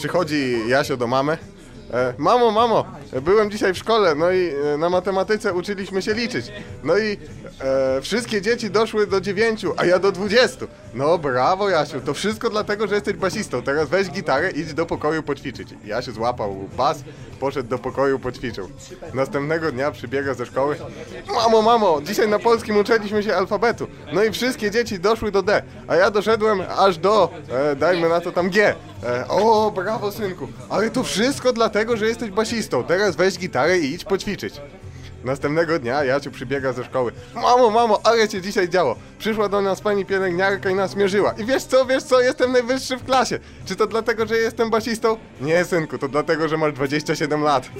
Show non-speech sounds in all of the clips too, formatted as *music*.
przychodzi Jasio do mamy. E, mamo, mamo, byłem dzisiaj w szkole, no i e, na matematyce uczyliśmy się liczyć. No i e, wszystkie dzieci doszły do dziewięciu, a ja do dwudziestu. No brawo Jasiu, to wszystko dlatego, że jesteś basistą. Teraz weź gitarę, idź do pokoju poćwiczyć. Jasiu złapał bas, poszedł do pokoju, poćwiczył. Następnego dnia przybiega ze szkoły. Mamo, mamo, dzisiaj na polskim uczyliśmy się alfabetu. No i wszystkie dzieci doszły do D, a ja doszedłem aż do, e, dajmy na to tam G. E, o, brawo synku, ale to wszystko dlatego, że jesteś basistą. Teraz weź gitarę i idź poćwiczyć. Następnego dnia Jaciu przybiega ze szkoły. Mamo, mamo, ale cię dzisiaj działo. Przyszła do nas pani pielęgniarka i nas mierzyła. I wiesz co, wiesz co, jestem najwyższy w klasie. Czy to dlatego, że jestem basistą? Nie, synku, to dlatego, że masz 27 lat.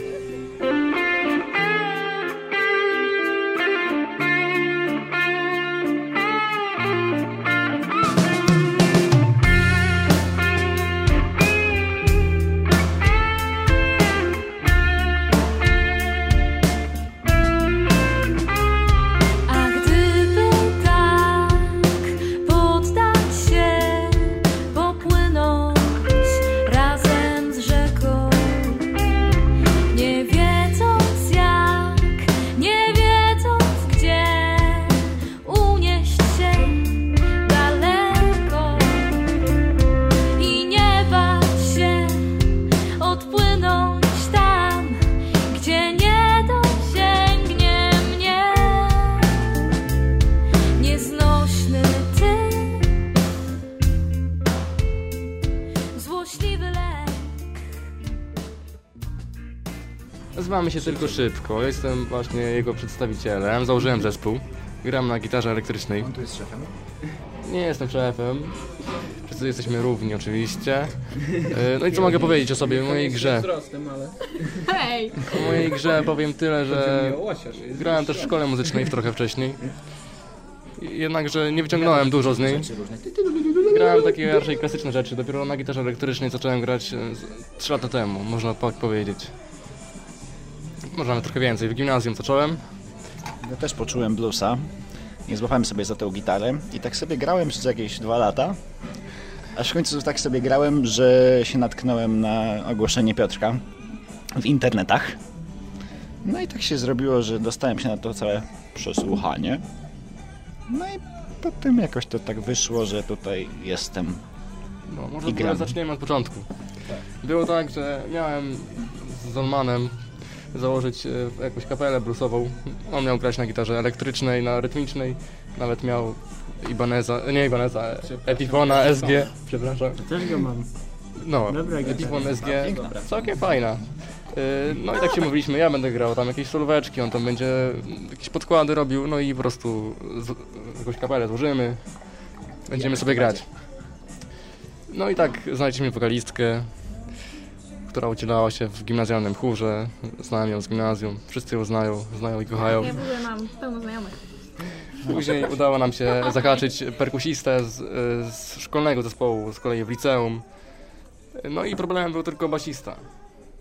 Nazywamy się tylko szybko. Jestem właśnie jego przedstawicielem. Założyłem zespół. Gram na gitarze elektrycznej. On tu jest szefem. Nie jestem szefem. Wszyscy jesteśmy równi oczywiście. E, No i co mogę powiedzieć o sobie, o mojej grze? Hej! O mojej grze powiem tyle, że grałem też w szkole muzycznej trochę wcześniej. Jednakże nie wyciągnąłem dużo z niej. Rzeczy różne. Grałem takie raczej klasyczne rzeczy. Dopiero na gitarze elektrycznej zacząłem grać 3 lata temu, można tak powiedzieć. Może nawet trochę więcej. W gimnazjum zacząłem. Ja też poczułem bluesa i złapałem sobie za tę gitarę i tak sobie grałem przez jakieś dwa lata. Aż w końcu tak sobie grałem, że się natknąłem na ogłoszenie Piotrka w internetach. No i tak się zrobiło, że dostałem się na to całe przesłuchanie. No i potem jakoś to tak wyszło, że tutaj jestem. No, może zaczniemy od początku. Było tak, że miałem z Zonmanem założyć e, jakąś kapelę bluesową. On miał grać na gitarze elektrycznej, na rytmicznej. Nawet miał Ibaneza, nie Ibaneza, Epifona SG, przepraszam. Też go mam. No, Dobra. Epifon SG, całkiem fajna. Y, No i tak się mówiliśmy, ja będę grał tam jakieś solóweczki, on tam będzie jakieś podkłady robił, no i po prostu z, jakąś kapelę złożymy, będziemy sobie grać. No i tak znaleźliśmy wokalistkę, która udzielała się w gimnazjalnym chórze, znałem ją z gimnazjum, wszyscy ją znają, znają i kochają. Ja w ogóle mam pełno znajomych. Później udało nam się zahaczyć perkusistę z, z szkolnego zespołu, z kolei w liceum. No i problemem był tylko basista.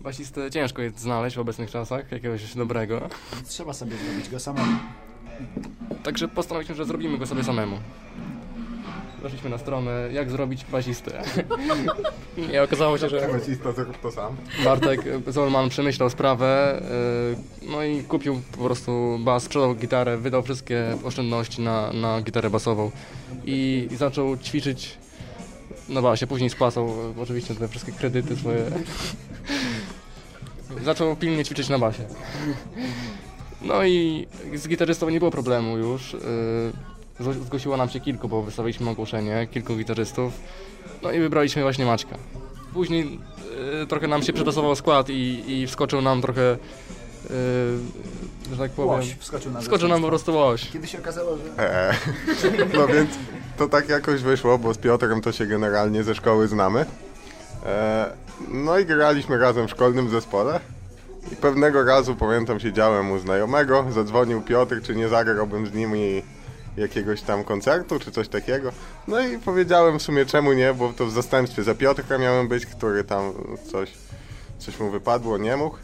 Basistę ciężko jest znaleźć w obecnych czasach, jakiegoś dobrego. Trzeba sobie zrobić go samemu. Także postanowiliśmy, że zrobimy go sobie samemu. Weszliśmy na stronę, jak zrobić basistę. *laughs* I okazało się, że Basista zrób to sam. Bartek Zolman przemyślał sprawę, yy, no i kupił po prostu bas, sprzedał gitarę, wydał wszystkie oszczędności na, na gitarę basową i, i zaczął ćwiczyć na basie. Później spłacał e, oczywiście te wszystkie kredyty swoje. *laughs* Zaczął pilnie ćwiczyć na basie. No i z gitarzystą nie było problemu już. Yy, zgło- Zgłosiło nam się kilku, bo wystawiliśmy ogłoszenie, kilku gitarzystów. No i wybraliśmy właśnie Maćka. Później e, trochę nam się przetasował skład i, i wskoczył nam trochę, e, że tak powiem, Łoś wskoczył na wskoczył nam po prostu łoś. Kiedy się okazało, że Eee. *laughs* No więc to tak jakoś wyszło, bo z Piotrem to się generalnie ze szkoły znamy. Eee, No i graliśmy razem w szkolnym zespole. I pewnego razu, pamiętam, siedziałem u znajomego, zadzwonił Piotr, czy nie zagrałbym z nimi jakiegoś tam koncertu, czy coś takiego. No i powiedziałem w sumie czemu nie, bo to w zastępstwie za Piotrka miałem być, który tam coś, coś mu wypadło, nie mógł.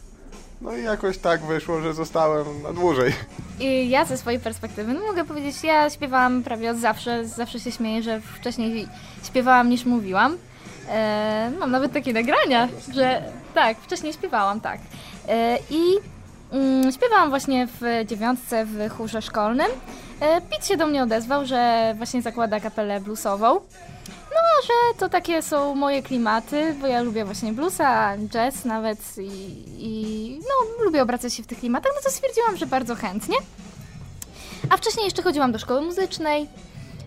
No i jakoś tak wyszło, że zostałem na dłużej. I ja ze swojej perspektywy, no mogę powiedzieć, ja śpiewałam prawie od zawsze. Zawsze się śmieję, że wcześniej śpiewałam niż mówiłam. E, mam nawet takie nagrania, że tak, wcześniej śpiewałam, tak. E, I mm, śpiewałam właśnie w dziewiątce w chórze szkolnym. E, Pit się do mnie odezwał, że właśnie zakłada kapelę bluesową. No, że to takie są moje klimaty, bo ja lubię właśnie bluesa, jazz nawet i, i no, lubię obracać się w tych klimatach, no to stwierdziłam, że bardzo chętnie. A wcześniej jeszcze chodziłam do szkoły muzycznej,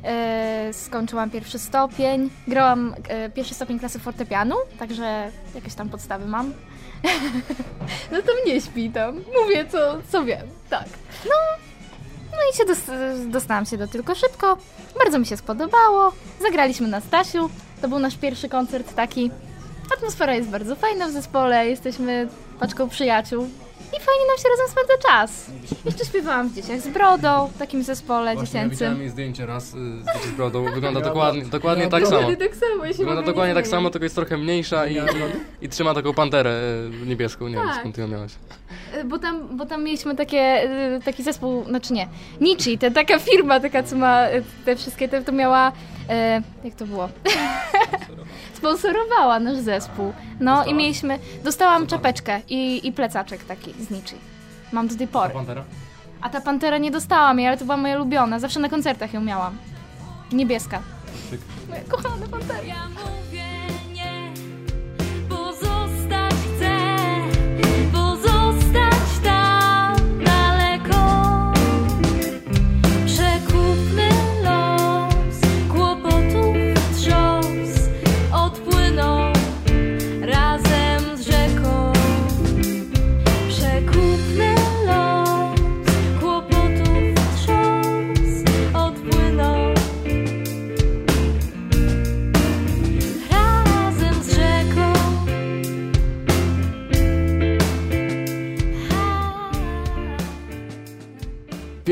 e, skończyłam pierwszy stopień, grałam e, pierwszy stopień klasy fortepianu, także jakieś tam podstawy mam. *laughs* no to mnie śpi tam, mówię co, co wiem, tak. No, no i się dos- dostałam się do Tylko Szybko, bardzo mi się spodobało, zagraliśmy na Stasiu, to był nasz pierwszy koncert taki. Atmosfera jest bardzo fajna w zespole, jesteśmy paczką przyjaciół i fajnie nam się razem spędza czas. Jeszcze śpiewałam w Dzieciach z Brodą, w takim zespole Właśnie ja dziecięcym. widziałem jej zdjęcie raz y, z dzieci z brodą. Wygląda dokładnie, dokładnie tak samo. Dokładnie tak samo, ja Wygląda dokładnie nie tak samo, tylko jest trochę mniejsza i, i, i trzyma taką panterę y, niebieską. Nie wiem Tak. skąd ty ją miałeś. Y, Bo tam, bo tam mieliśmy takie, taki zespół, znaczy nie, Nichi, to taka firma taka, co ma te wszystkie, te, to miała, e, jak to było? *laughs* Sponsorowała nasz zespół. No i mieliśmy, dostałam czapeczkę i, i plecaczek taki z Nichi. Mam do tej pory. Pantera? A ta pantera nie dostałam jej, ale to była moja ulubiona. Zawsze na koncertach ją miałam. Niebieska. Moja kochana pantera.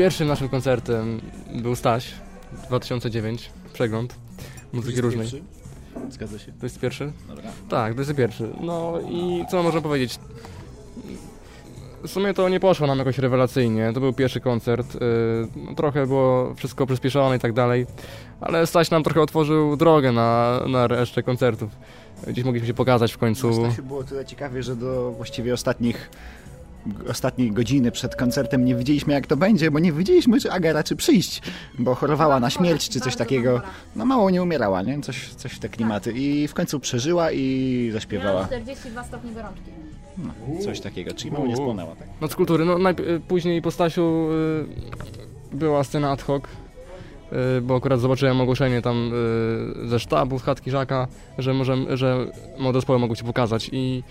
Pierwszym naszym koncertem był Staś, 2009, przegląd muzyki różnej. Pierwszy? Zgadza się. To jest pierwszy? Dobra. Tak, to jest pierwszy. No i co można powiedzieć? W sumie to nie poszło nam jakoś rewelacyjnie. To był pierwszy koncert. yy, no, trochę było wszystko przyspieszone i tak dalej. Ale Staś nam trochę otworzył drogę na, na resztę koncertów. Gdzieś mogliśmy się pokazać w końcu. W Stasiu było tyle ciekawie, że do właściwie ostatnich ostatniej godziny przed koncertem nie wiedzieliśmy jak to będzie, bo nie wiedzieliśmy czy Aga raczy przyjść, bo chorowała na śmierć czy coś takiego. No mało nie umierała, nie? Coś, coś w te klimaty. I w końcu przeżyła i zaśpiewała. 42 stopnie gorączki. Coś takiego, czyli mało nie spłonęła. Tak. Noc kultury. No, y, później po Stasiu y, była scena ad hoc, y, bo akurat zobaczyłem ogłoszenie tam ze sztabu, z chatki Żaka, że, możemy, że młode zespoły mogą się pokazać i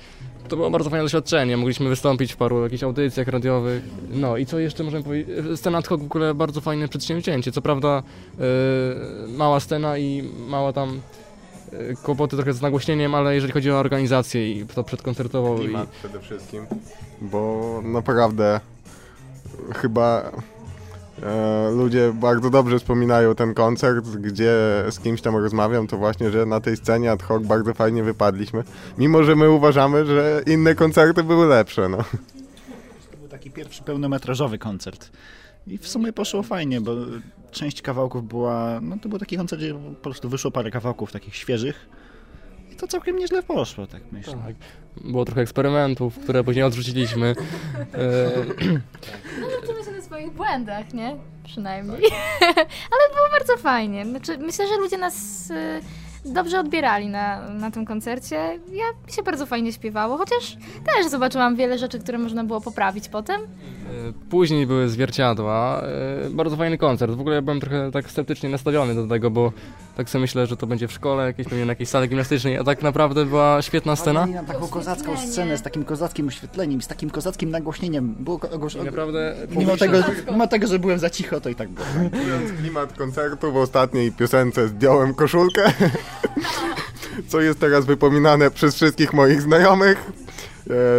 to było bardzo fajne doświadczenie. Mogliśmy wystąpić w paru jakichś audycjach radiowych. No i co jeszcze możemy powiedzieć? Scena ad hoc w ogóle bardzo fajne przedsięwzięcie. Co prawda y, mała scena i mała tam y, kłopoty trochę z nagłośnieniem, ale jeżeli chodzi o organizację i to przedkoncertową i Klimat przede wszystkim, bo naprawdę chyba ludzie bardzo dobrze wspominają ten koncert, gdzie z kimś tam rozmawiam, to właśnie, że na tej scenie ad hoc bardzo fajnie wypadliśmy, mimo że my uważamy, że inne koncerty były lepsze, no. To był taki pierwszy pełnometrażowy koncert. I w sumie poszło fajnie, bo część kawałków była, no to był taki koncert, gdzie po prostu wyszło parę kawałków takich świeżych. I to całkiem nieźle poszło, tak myślę. Tak. Było trochę eksperymentów, które później odrzuciliśmy. E, No swoich błędach, nie? Przynajmniej. *laughs* Ale było bardzo fajnie. Znaczy, myślę, że ludzie nas y, dobrze odbierali na, na tym koncercie. Ja mi się bardzo fajnie śpiewało, chociaż też zobaczyłam wiele rzeczy, które można było poprawić potem. e, Później były zwierciadła. e, Bardzo fajny koncert. W ogóle ja byłem trochę tak sceptycznie nastawiony do tego, bo tak sobie myślę, że to będzie w szkole, jakieś, pewnie na jakiejś sali gimnastycznej, a tak naprawdę była świetna scena. Nam taką kozacką scenę z takim kozackim oświetleniem, z takim kozackim nagłośnieniem. Było ko- ogłos- I naprawdę mimo, tego, mimo tego, że byłem za cicho, to i tak było. Klimat koncertu w ostatniej piosence zdjąłem koszulkę, *laughs* co jest teraz wypominane przez wszystkich moich znajomych.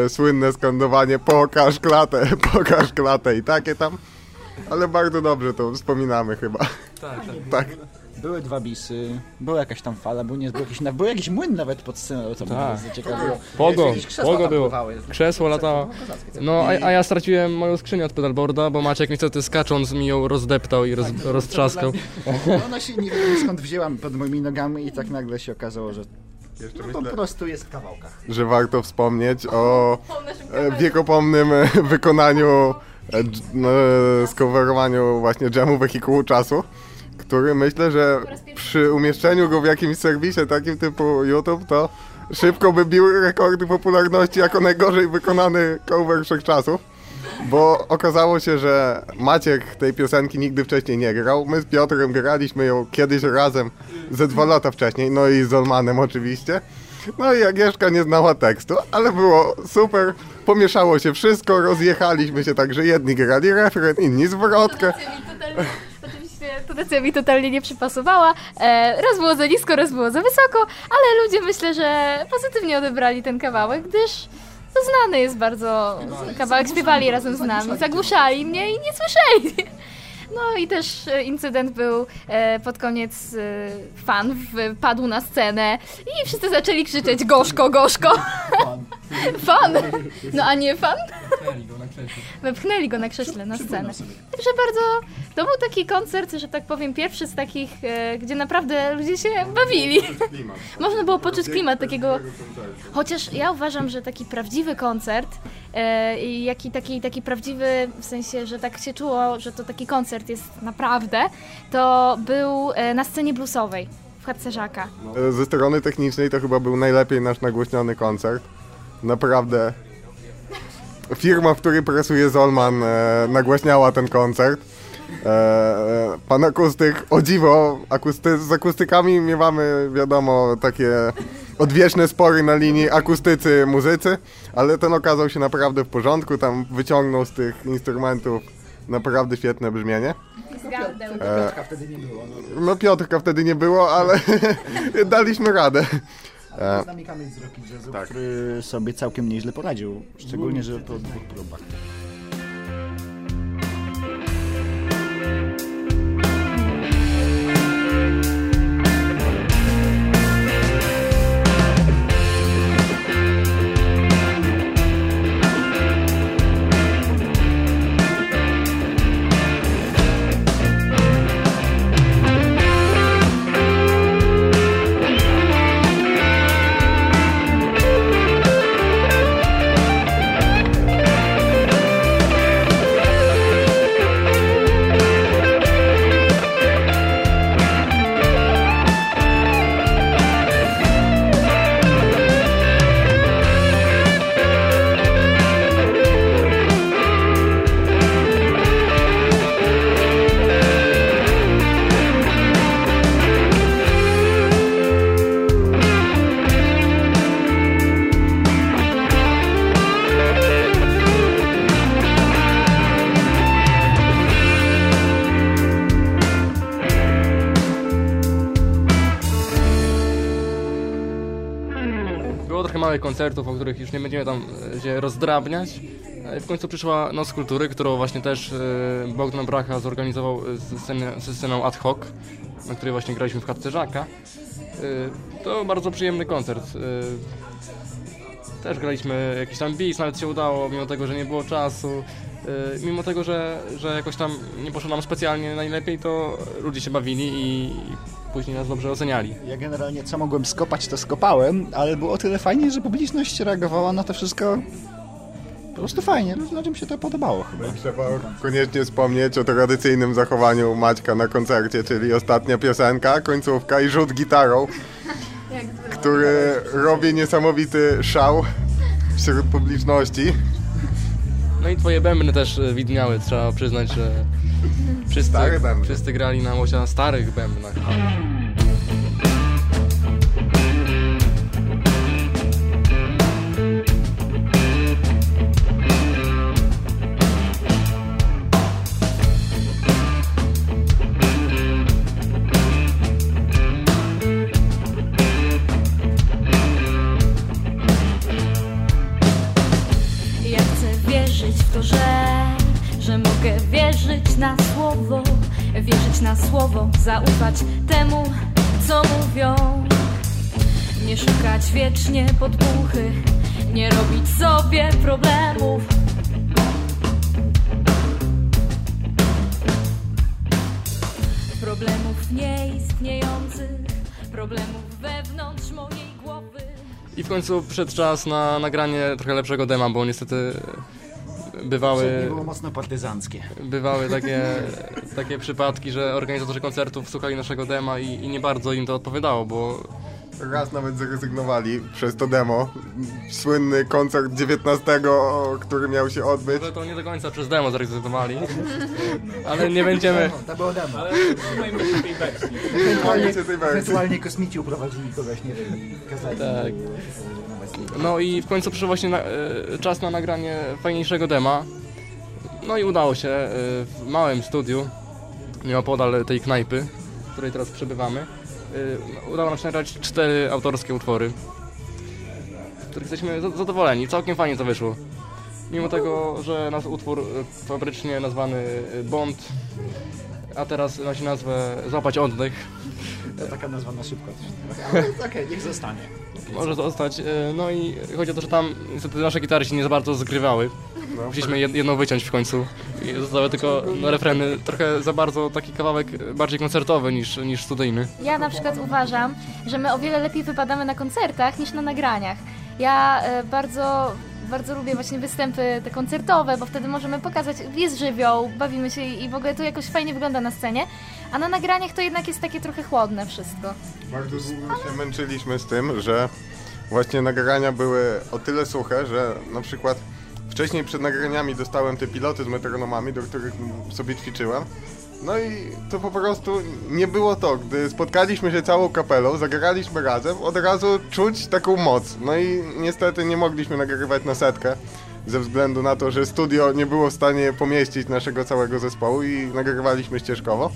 E, słynne skandowanie pokaż klatę, *laughs* pokaż klatę i takie tam. Ale bardzo dobrze to wspominamy chyba. Tak, tak. Tak. Były dwa bisy, była jakaś tam fala, był, nie, był, jakiś, na- był jakiś młyn nawet pod sceną, co mnie Tak. bardzo zaciekawiło. Pogo, Jakieś krzesła pogo tam było. Krzesło latało. No, a, a ja straciłem moją skrzynię od pedalboarda, bo Maciek niestety skacząc mi ją rozdeptał i roz, roztrzaskał. *laughs* Ona się nie wiem skąd wzięłam pod moimi nogami i tak nagle się okazało, że No po myślę, prostu jest w kawałkach. że warto wspomnieć o e, wiekopomnym e, wykonaniu, e, no, skowerowaniu właśnie dżemu Wehikułu Czasu, który myślę, że przy umieszczeniu go w jakimś serwisie takim typu YouTube, to szybko by bił rekordy popularności jako najgorzej wykonany cover wszechczasów. Bo okazało się, że Maciek tej piosenki nigdy wcześniej nie grał. My z Piotrem graliśmy ją kiedyś razem, ze dwa lata wcześniej, no i z Olmanem oczywiście. No i Agnieszka nie znała tekstu, ale było super. Pomieszało się wszystko, rozjechaliśmy się tak, że jedni grali refren, inni zwrotkę. Tonacja mi totalnie nie przypasowała. E, raz było za nisko, raz było za wysoko, ale ludzie myślę, że pozytywnie odebrali ten kawałek, gdyż to znany jest bardzo kawałek, śpiewali razem z nami, zagłuszali mnie i nie słyszeli. No i też e, incydent był e, pod koniec e, fan wpadł na scenę i wszyscy zaczęli krzyczeć gorzko, gorzko. Fan! *laughs* No a nie fan? Wepchnęli go na krześle na scenę. Także bardzo, to był taki koncert, że tak powiem, pierwszy z takich, gdzie naprawdę ludzie się bawili. Można było poczuć klimat takiego, chociaż ja uważam, że taki prawdziwy koncert, i jaki taki, taki prawdziwy, w sensie, że tak się czuło, że to taki koncert jest naprawdę, to był e, na scenie bluesowej w chatce Żaka. E, Ze strony technicznej to chyba był najlepiej nasz nagłośniony koncert. Naprawdę. Firma, w której pracuje Zolman, e, nagłaśniała ten koncert. E, e, pan akustyk, o dziwo, akusty, z akustykami miewamy, wiadomo, takie odwieczne spory na linii akustycy, muzycy, ale ten okazał się naprawdę w porządku, tam wyciągnął z tych instrumentów naprawdę świetne brzmienie. E, wtedy nie było. no Piotrka wtedy nie było, ale *laughs* daliśmy radę. Ale z nami Kamil z Rocky Jazzu, Tak. który sobie całkiem nieźle poradził. Szczególnie, że po dwóch próbach. Małych koncertów, o których już nie będziemy tam e, się rozdrabniać. E, W końcu przyszła Noc Kultury, którą właśnie też e, Bogdan Bracha zorganizował ze, ze sceną ad hoc, na której właśnie graliśmy w. E, To bardzo przyjemny koncert. Też graliśmy jakiś tam bis, nawet się udało, mimo tego, że nie było czasu. E, Mimo tego, że, że jakoś tam nie poszło nam specjalnie najlepiej, to ludzie się bawili i później nas dobrze oceniali. Ja generalnie co mogłem skopać, to skopałem, ale było o tyle fajnie, że publiczność reagowała na to wszystko po prostu fajnie. Ludziom się to podobało chyba. Trzeba koniecznie wspomnieć o tradycyjnym zachowaniu Maćka na koncercie, czyli ostatnia piosenka, końcówka i rzut gitarą, który robi niesamowity szał wśród publiczności. No i twoje bębny też e, widniały, trzeba przyznać, że wszyscy, wszyscy grali na łosia starych bębnach. Wiecznie podpuchy, nie robić sobie problemów. Problemów nieistniejących, problemów wewnątrz mojej głowy. I w końcu przyszedł czas na nagranie trochę lepszego dema, bo niestety bywały, było mocno partyzanckie. bywały *laughs* takie, takie przypadki, że organizatorzy koncertów słuchali naszego dema i, i nie bardzo im to odpowiadało, bo Raz nawet zrezygnowali przez to demo. Słynny koncert 19, który miał się odbyć. to nie do końca przez demo zrezygnowali, ale nie będziemy... To było demo. Koniec tej wersji. Ewentualnie kosmici uprowadzili kogoś, nie wiem, kazali. Tak. No i w końcu przyszedł właśnie na, e, czas na nagranie fajniejszego dema. No i udało się e, w małym studiu, nieopodal tej knajpy, w której teraz przebywamy. E, Udało nam się nagrać cztery autorskie utwory, z których jesteśmy za- zadowoleni. Całkiem fajnie to wyszło. Mimo tego, że nasz utwór e, fabrycznie nazwany e, Bond, a teraz nosi nazwę Złapać oddech, To taka nazwa na szybko też. *laughs* Okej, niech zostanie. Może zostać. e, No i chodzi o to, że tam niestety nasze gitary się nie za bardzo zgrywały. No, Musieliśmy jed- jedną wyciąć w końcu. I zostały tylko no, refreny. Trochę za bardzo taki kawałek bardziej koncertowy niż, niż studyjny. Ja na przykład uważam, że my o wiele lepiej wypadamy na koncertach niż na nagraniach. Ja e, bardzo, bardzo lubię właśnie występy te koncertowe, bo wtedy możemy pokazać, jest żywioł, bawimy się i w ogóle to jakoś fajnie wygląda na scenie. A na nagraniach to jednak jest takie trochę chłodne wszystko. Bardzo długo się męczyliśmy z tym, że właśnie nagrania były o tyle suche, że na przykład wcześniej przed nagraniami dostałem te piloty z metronomami, do których sobie ćwiczyłem. No i to po prostu nie było to. Gdy spotkaliśmy się całą kapelą, zagraliśmy razem, od razu czuć taką moc. No i niestety nie mogliśmy nagrywać na setkę, ze względu na to, że studio nie było w stanie pomieścić naszego całego zespołu i nagrywaliśmy ścieżkowo.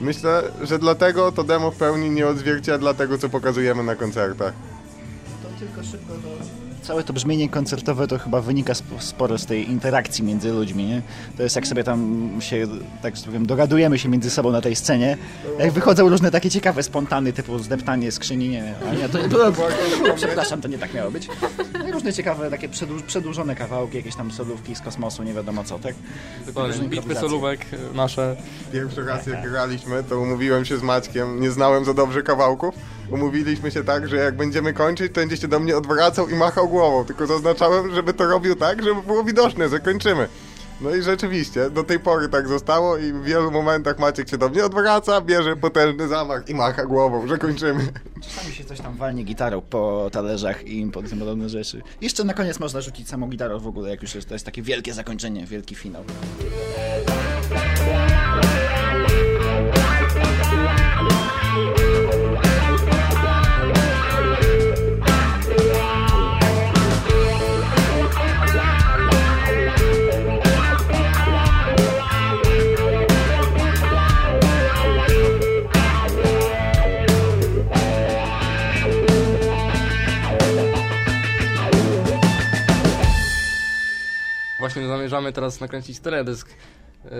Myślę, że dlatego to demo w pełni nie odzwierciedla tego, co pokazujemy na koncertach. To tylko szybko do... Całe to brzmienie koncertowe to chyba wynika sp- sporo z tej interakcji między ludźmi, nie? To jest jak sobie tam się, tak że powiem, dogadujemy się między sobą na tej scenie. Jak wychodzą różne takie ciekawe spontany, typu zdeptanie skrzyni, nie, a nie to, to, Przepraszam, to nie tak miało być. No i różne ciekawe, takie przedłuż, przedłużone kawałki, jakieś tam solówki z kosmosu, nie wiadomo co, tak? Bitwy solówek e, nasze. Pierwszy raz jak graliśmy, to umówiłem się z Maćkiem, nie znałem za dobrze kawałków. Umówiliśmy się tak, że jak będziemy kończyć, to będzie się do mnie odwracał i machał głową. Tylko zaznaczałem, żeby to robił tak, żeby było widoczne, że kończymy. No i rzeczywiście, do tej pory tak zostało i w wielu momentach Maciek się do mnie odwraca, bierze potężny zamach i macha głową, że kończymy. Czasami się coś tam walnie gitarą po talerzach i po tym podobne rzeczy. Jeszcze na koniec można rzucić samą gitarą w ogóle, jak już jest, to jest takie wielkie zakończenie, wielki finał. Właśnie zamierzamy teraz nakręcić teledysk. E,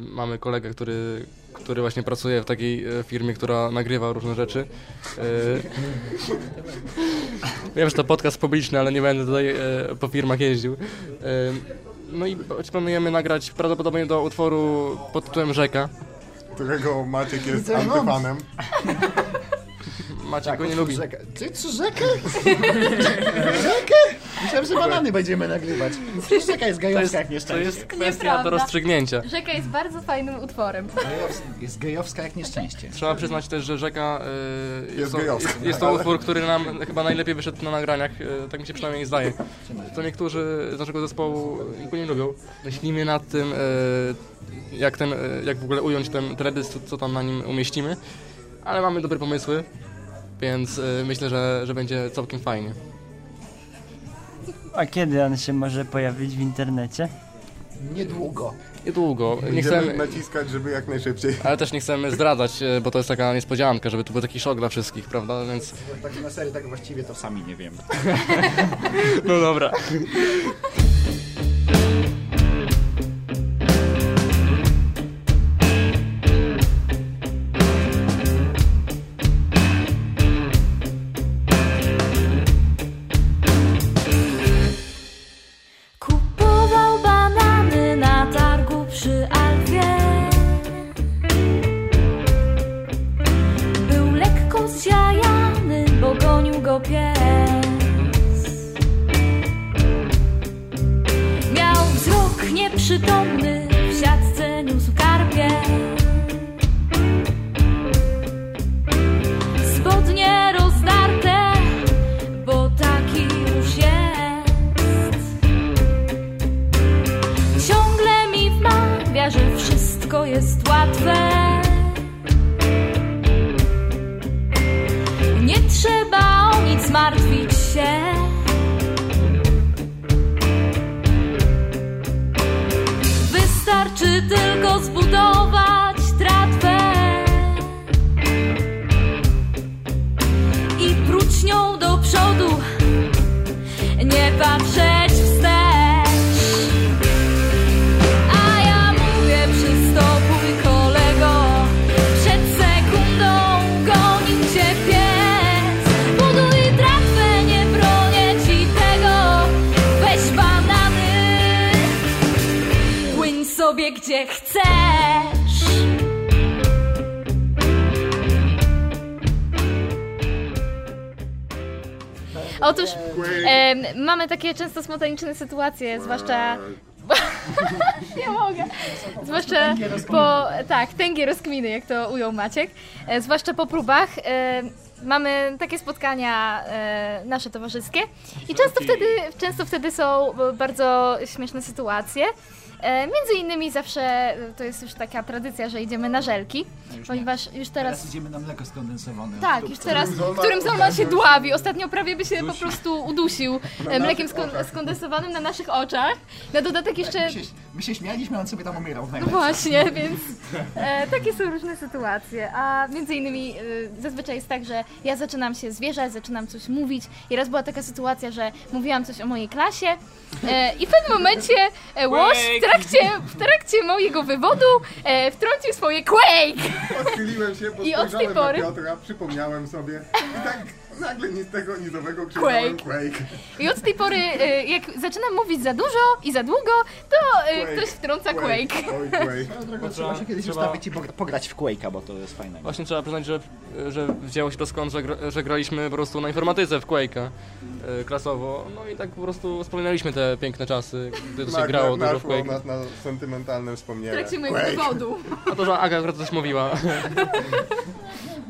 Mamy kolegę, który, który właśnie pracuje w takiej e, firmie, która nagrywa różne rzeczy. E, *laughs* Wiem, że to podcast publiczny, ale nie będę tutaj po firmach jeździł. No i planujemy nagrać prawdopodobnie do utworu pod tytułem Rzeka. Którego Maciek jest antyfanem. Maciek go nie lubi. Rzekę. Ty co, rzekę? *laughs* rzekę? Myślałem, że banany będziemy nagrywać. Przecież rzeka jest To gejowska jest, jak to nieszczęście. jest kwestia Nieprawda. do rozstrzygnięcia. Rzeka jest bardzo fajnym utworem. Jest gejowska jak nieszczęście. Trzeba przyznać też, że Rzeka e, Jest to, gejowska. jest, jest to utwór, który nam chyba najlepiej wyszedł na nagraniach, e, tak mi się przynajmniej zdaje. To niektórzy z naszego zespołu go nie lubią. Myślimy nad tym, e, jak, ten, e, jak w ogóle ująć ten teledysk, co tam na nim umieścimy, ale mamy dobre pomysły, więc e, myślę, że, że będzie całkiem fajnie. A kiedy on się może pojawić w internecie? Niedługo. Niedługo, nie Będziemy chcemy, naciskać, żeby jak najszybciej. ale też nie chcemy zdradzać, e, bo to jest taka niespodzianka, żeby to był taki szok dla wszystkich, prawda? Więc Tak na serio, tak właściwie to sami nie wiem. *laughs* no dobra. Mamy takie często spontaniczne sytuacje, zwłaszcza... *laughs* Nie mogę. Zwłaszcza po... Tak, tęgie rozkminy, jak to ujął Maciek. E, zwłaszcza po próbach. E, mamy takie spotkania e, nasze towarzyskie i często wtedy, często wtedy są bardzo śmieszne sytuacje. E, między innymi zawsze e, to jest już taka tradycja, że idziemy na żelki, ponieważ już teraz... idziemy na mleko skondensowane. Tak, już teraz, w którym Zolman się dławi. Ostatnio prawie by się po prostu udusił e, mlekiem skon- skondensowanym na naszych oczach. Na dodatek jeszcze... My się śmialiśmy, on sobie tam umierał. No właśnie, więc *laughs* e, takie są różne sytuacje. A między innymi e, zazwyczaj jest tak, że ja zaczynam się zwierzać, zaczynam coś mówić. I raz była taka sytuacja, że mówiłam coś o mojej klasie e, i w pewnym momencie e, Łoś trakcie, w trakcie mojego wywodu e, wtrącił swoje Quake! Odchyliłem się, bo I od tej pory- Piotra, przypomniałem sobie i tak nagle nic tego nizowego krzyczałem Quake. Quake. I od tej pory, e, jak zaczynam mówić za dużo i za długo, to e, Quake. ktoś wtrąca Quake. Oj, Quake. Trzeba się kiedyś trzeba- ustawić i pogra- pograć w Quake'a, bo to jest fajne. Właśnie trzeba przyznać, że, że wzięło się to skąd, że, że graliśmy po prostu na informatyce w Quake'a e, klasowo. No i tak po prostu wspominaliśmy te piękne czasy, gdy to się Nagle grało dużo w naszło Quake'a. nas na sentymentalne wspomnienia. Quake. wywodu. A to, że Aga akurat coś mówiła. *laughs*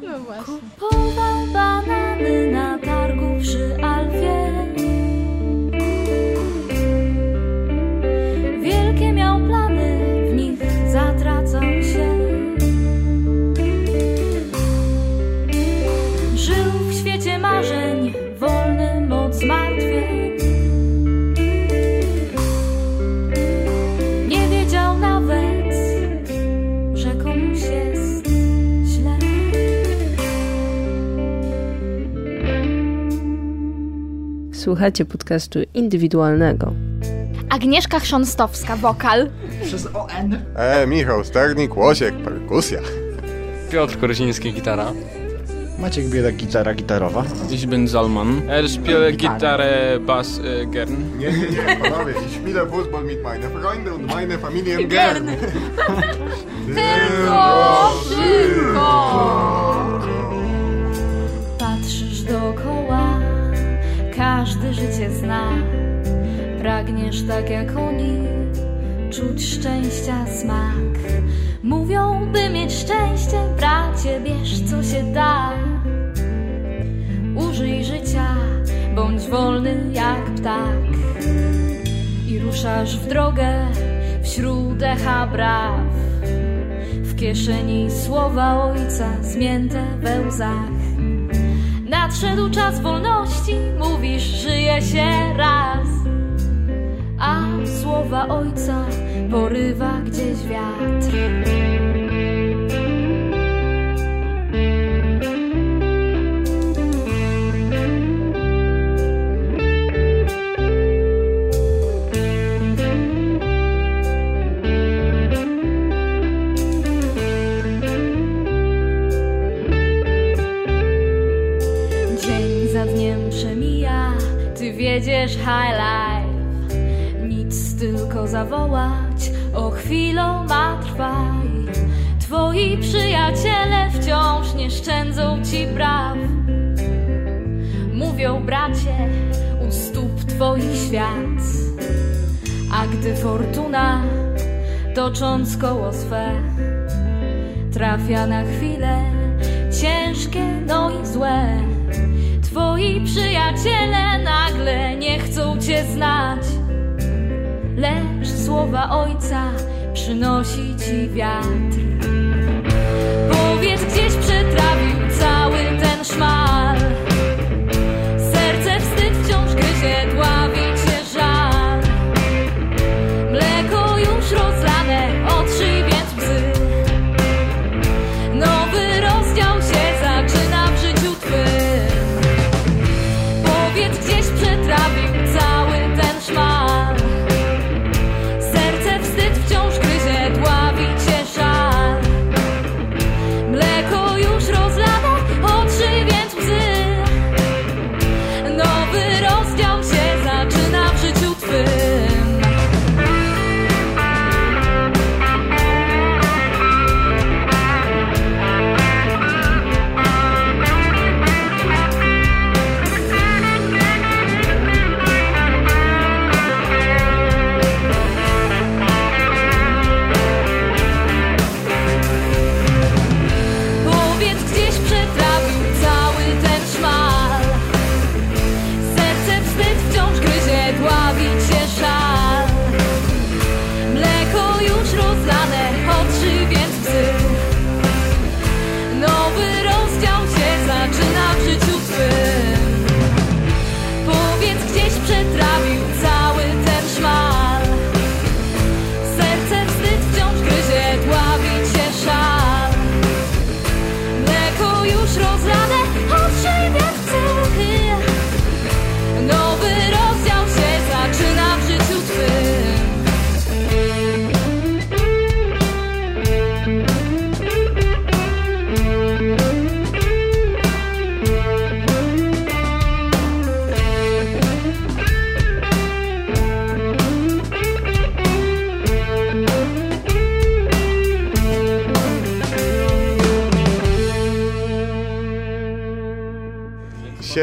No właśnie. Kupował banany na targu przy Alfie Słuchacie podcastu indywidualnego. Agnieszka Chrząstowska, wokal. Przez ON. E, Michał Sternik, Łosiek, perkusja. Piotr Koryziński, gitara. Maciek Bielek, gitara gitarowa. Ich bin Salman. Er spielt Gitarre, Bass, äh, gern. Nie, nie, nie, panowie, ich spiele Fußball mit meine Freunde und meine Familien gern. Tylko szybko! Życie zna. Pragniesz tak jak oni, czuć szczęścia smak. Mówią, by mieć szczęście, bracie, bierz co się da. Użyj życia, bądź wolny jak ptak. I ruszasz w drogę wśród echa braw. W kieszeni słowa ojca zmięte we łzach. Nadszedł czas wolności, mówisz, żyje się raz. A słowa ojca porywa gdzieś wiatr. Tocząc koło swe, trafia na chwilę ciężkie, no i złe. Twoi przyjaciele nagle nie chcą cię znać, lecz słowa ojca przynosi ci wiatr.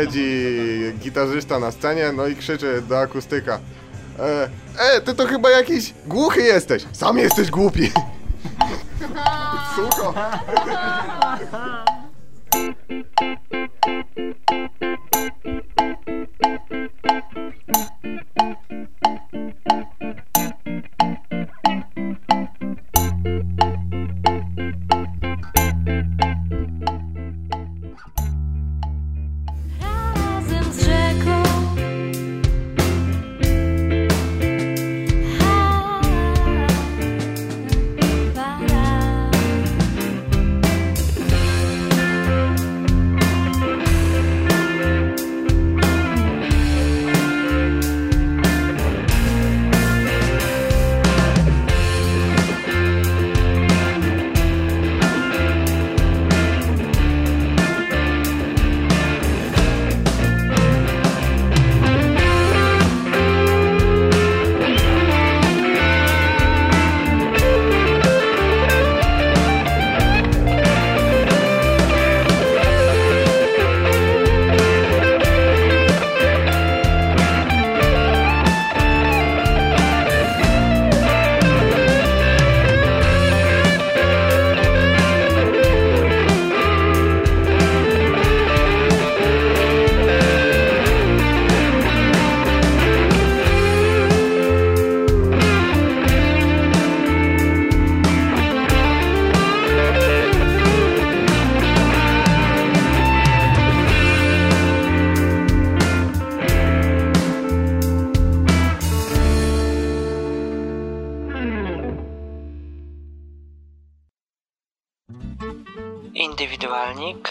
Siedzi gitarzysta na scenie, no i krzyczy do akustyka. E, e, ty to chyba jakiś głuchy jesteś. Sam jesteś głupi. *laughs* Sucho. *laughs*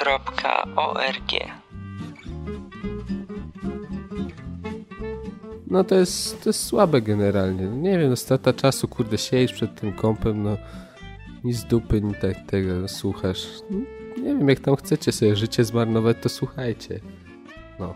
indywidualni.org No to jest, to jest słabe generalnie. Nie wiem, no strata czasu, kurde, siedzisz przed tym kompem, no nic dupy, ni tak tego słuchasz. Nie wiem, jak tam chcecie sobie życie zmarnować, to słuchajcie. No.